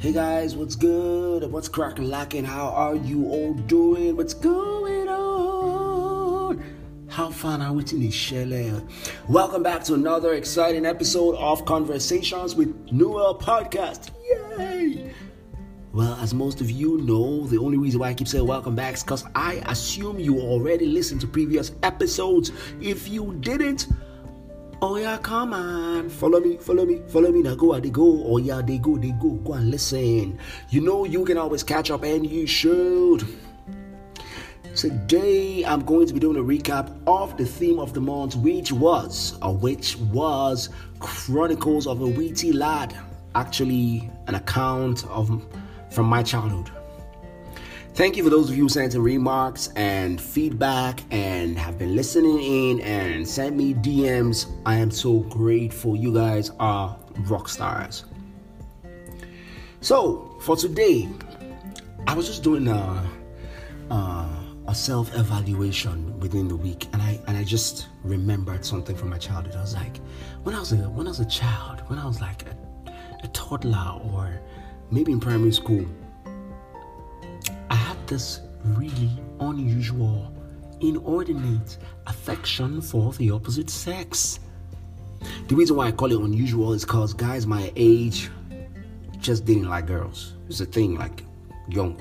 Hey guys, what's good? What's cracking lacking? How are you all doing? What's going on? How fun are we in Shelley? Welcome back to another exciting episode of Conversations with Noel Podcast. Yay! Well, as most of you know, the only reason why I keep saying welcome back is because I assume you already listened to previous episodes. If you didn't, Oh yeah, come on. Follow me, follow me, follow me. Now go they go. Oh yeah, they go, they go. Go and listen. You know you can always catch up and you should. Today I'm going to be doing a recap of the theme of the month, which was, or which was Chronicles of a Witty Lad. Actually, an account of from my childhood. Thank you for those of you who sent in remarks and feedback and have been listening in and sent me DMs. I am so grateful. You guys are rock stars. So, for today, I was just doing a, a, a self evaluation within the week, and I and I just remembered something from my childhood. I was like, when I was a when I was a child, when I was like a, a toddler or maybe in primary school this really unusual, inordinate affection for the opposite sex. The reason why I call it unusual is because guys my age just didn't like girls. It's a thing like young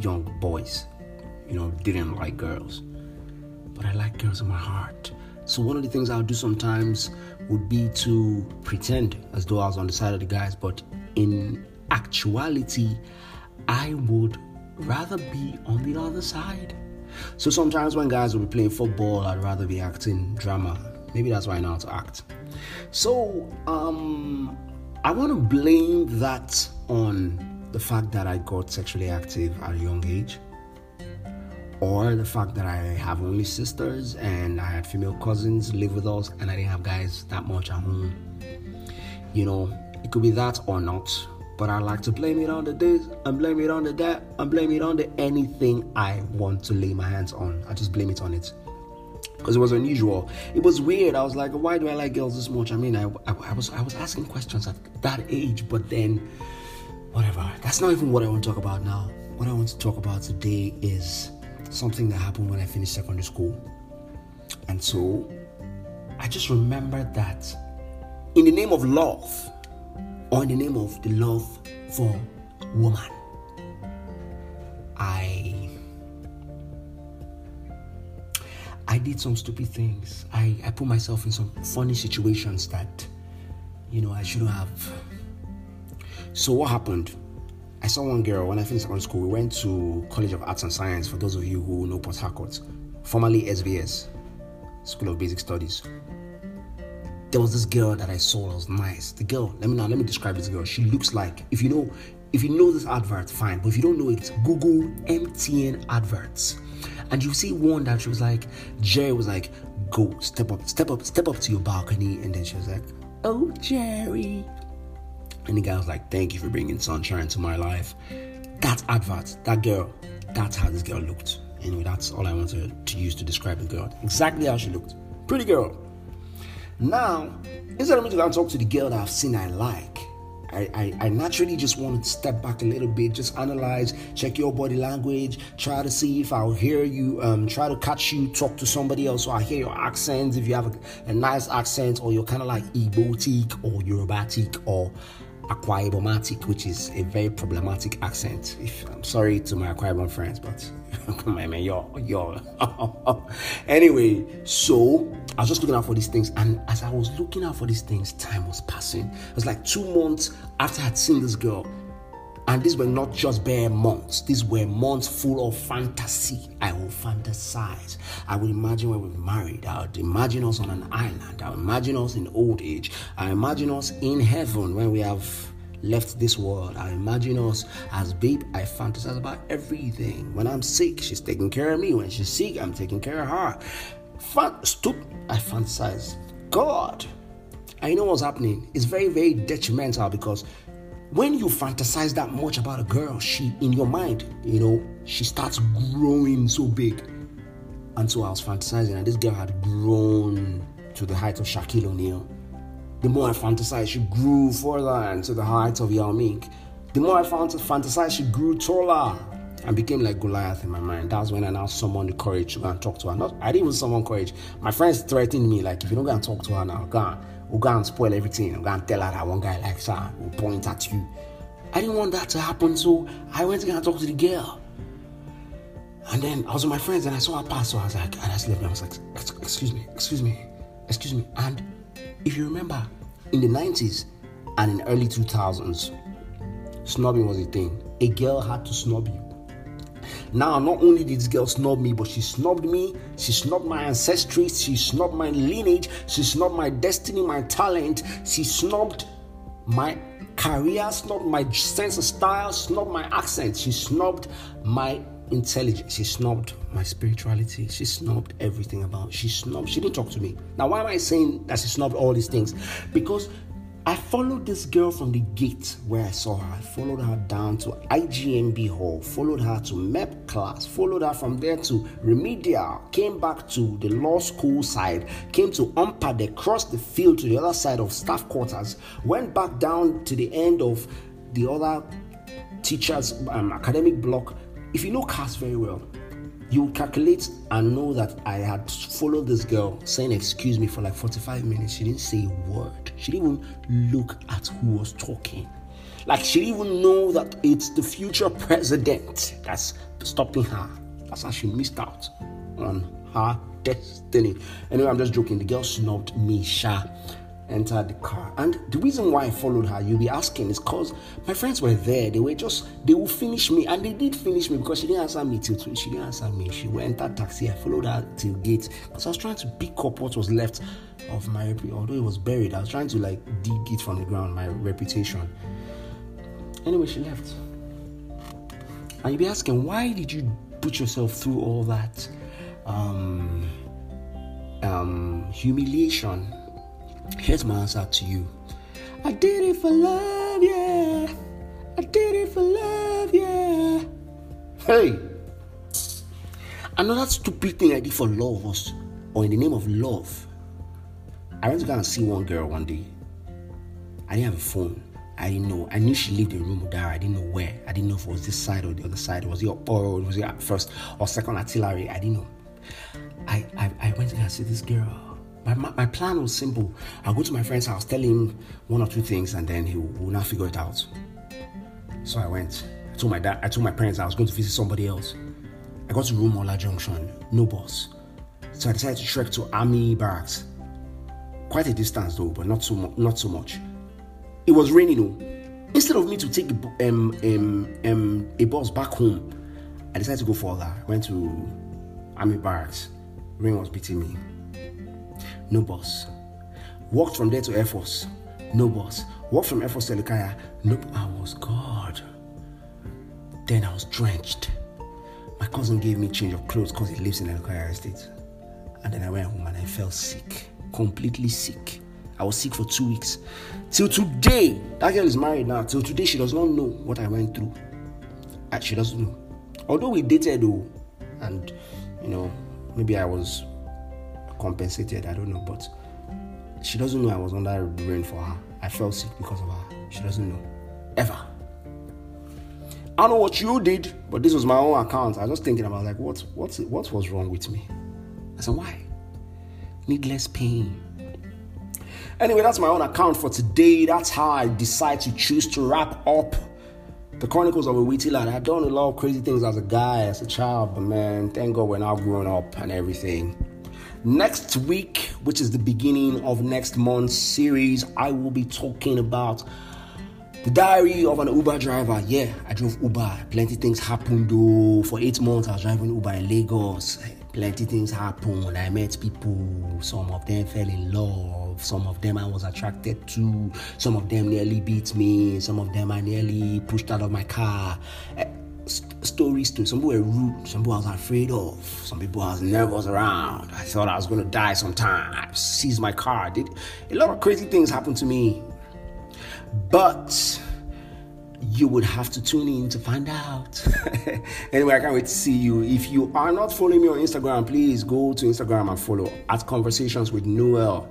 young boys, you know, didn't like girls. But I like girls in my heart. So one of the things I'll do sometimes would be to pretend as though I was on the side of the guys, but in actuality, I would rather be on the other side. So sometimes when guys will be playing football, I'd rather be acting drama. Maybe that's why I know how to act. So um, I want to blame that on the fact that I got sexually active at a young age, or the fact that I have only sisters and I had female cousins live with us, and I didn't have guys that much at home. You know, it could be that or not. But I like to blame it on the this and blame it on the that and blame it on the anything I want to lay my hands on. I just blame it on it. Because it was unusual. It was weird. I was like, why do I like girls this much? I mean, I, I, I was I was asking questions at that age, but then whatever. That's not even what I want to talk about now. What I want to talk about today is something that happened when I finished secondary school. And so I just remembered that in the name of love, or in the name of the love for woman. I I did some stupid things. I, I put myself in some funny situations that you know I shouldn't have. So what happened? I saw one girl when I finished secondary school. We went to College of Arts and Science. For those of you who know Port Harcourt, formerly SBS, School of Basic Studies there was this girl that I saw that was nice. The girl, let me now let me describe this girl. She looks like if you know if you know this advert, fine. But if you don't know it, Google MTN adverts. And you see one that she was like, Jerry was like, go, step up, step up, step up to your balcony. And then she was like, Oh Jerry. And the guy was like, Thank you for bringing sunshine to my life. That advert, that girl, that's how this girl looked. Anyway, that's all I wanted to use to describe the girl. Exactly how she looked. Pretty girl. Now, instead of me to go and talk to the girl that I've seen I like, I, I, I, naturally just want to step back a little bit, just analyze, check your body language, try to see if I'll hear you, um, try to catch you talk to somebody else. So I hear your accent, if you have a, a nice accent, or you're kind of like Igbotic or Yorubatic or Akwa Ibomatic, which is a very problematic accent. If I'm sorry to my Akwa Ibom friends, but come on, man, yo, yo. anyway, so I was just looking out for these things, and as I was looking out for these things, time was passing. It was like two months after I had seen this girl, and these were not just bare months, these were months full of fantasy. I will fantasize. I would imagine when we're married. I would imagine us on an island. I would imagine us in old age. I imagine us in heaven when we have left this world. I imagine us as babe. I fantasize about everything. When I'm sick, she's taking care of me. When she's sick, I'm taking care of her. Fan- stoop, I fantasize. God, I know what's happening. It's very, very detrimental because when you fantasize that much about a girl, she in your mind, you know, she starts growing so big. And so I was fantasizing, and this girl had grown to the height of Shaquille O'Neal. The more I fantasized, she grew further and to the height of Yao Ming. The more I fantasized, she grew taller and became like Goliath in my mind. That's when I now summoned the courage to go and talk to her. Not, I didn't even summon courage. My friends threatened me, like, if you don't go and talk to her now, go and, we'll go and spoil everything. We'll go and tell her that one guy likes her, will point at you. I didn't want that to happen, so I went to go and talk to the girl. And then I was with my friends and I saw her pass, so I was like, I just left. I was like, excuse me, excuse me, excuse me. And if you remember, in the 90s and in early 2000s, snobbing was a thing. A girl had to snub you. Now, not only did this girl snub me, but she snubbed me, she snubbed my ancestry, she snubbed my lineage, she snubbed my destiny, my talent, she snubbed my career, snubbed my sense of style, snubbed my accent, she snubbed my intelligence. She snubbed my spirituality. She snubbed everything about. She snubbed. She didn't talk to me. Now, why am I saying that she snubbed all these things? Because I followed this girl from the gate where I saw her. I followed her down to IGMB Hall, followed her to MEP class, followed her from there to remedial, came back to the law school side, came to Umpade, crossed the field to the other side of staff quarters, went back down to the end of the other teachers' um, academic block. If you know cars very well, you calculate and know that I had followed this girl saying excuse me for like 45 minutes. She didn't say a word. She didn't even look at who was talking. Like she didn't even know that it's the future president that's stopping her. That's how she missed out on her destiny. Anyway, I'm just joking. The girl snubbed me, Sha entered the car. And the reason why I followed her, you'll be asking, is because my friends were there. They were just, they will finish me. And they did finish me because she didn't answer me till. She didn't answer me. She went entered taxi. I followed her till gate because I was trying to pick up what was left of my, although it was buried, I was trying to like dig it from the ground, my reputation. Anyway, she left. And you'll be asking, why did you put yourself through all that um, um, humiliation? Here's my answer to you. I did it for love, yeah. I did it for love, yeah. Hey, another stupid thing I did for love was, or in the name of love, I went to go and see one girl one day. I didn't have a phone. I didn't know. I knew she lived in room with her. I didn't know where. I didn't know if it was this side or the other side. It was it or was it first or second artillery? I didn't know. I I, I went to go and see this girl. My, my plan was simple. I'll go to my friend's house, tell him one or two things, and then he will, will not figure it out. So I went. I told my dad, I told my parents I was going to visit somebody else. I got to Rumuola Junction, no bus. So I decided to trek to Army Barracks. Quite a distance though, but not so mu- not so much. It was raining though. Instead of me to take a, um, um, um, a bus back home, I decided to go further. I went to Army Barracks. Rain was beating me. No bus. Walked from there to Air Force. No bus. Walked from Air Force to Elekahia. No, I was God. Then I was drenched. My cousin gave me change of clothes because he lives in Elekahia Estate. And then I went home and I felt sick. Completely sick. I was sick for two weeks. Till today, that girl is married now. Till today, she does not know what I went through. And She doesn't know. Although we dated though, and you know, maybe I was compensated. I don't know, but she doesn't know I was under the rain for her. I felt sick because of her. She doesn't know. Ever. I don't know what you did, but this was my own account. I was just thinking about like what what what was wrong with me. I said, why? Needless pain. Anyway, that's my own account for today. That's how I decide to choose to wrap up the Chronicles of a Witty Lad. I've done a lot of crazy things as a guy, as a child, but man, thank God we're now grown up and everything. Next week, which is the beginning of next month's series, I will be talking about the diary of an Uber driver. Yeah, I drove Uber. Plenty things happened though. For eight months, I was driving Uber in Lagos. Plenty things happened. I met people. Some of them fell in love. Some of them I was attracted to. Some of them nearly beat me. Some of them I nearly pushed out of my car eh, stories to. Some people were rude. Some people I was afraid of. Some people I was nervous around. I thought I was going to die sometime. I Seized my car. Did a lot of crazy things happen to me. But you would have to tune in to find out. anyway, I can't wait to see you. If you are not following me on Instagram, please go to Instagram and follow at Conversations with Noel.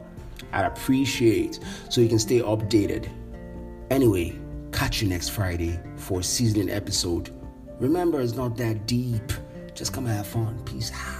I'd appreciate so you can stay updated. Anyway, catch you next Friday for a seasoning episode. Remember, it's not that deep. Just come and have fun. Peace out.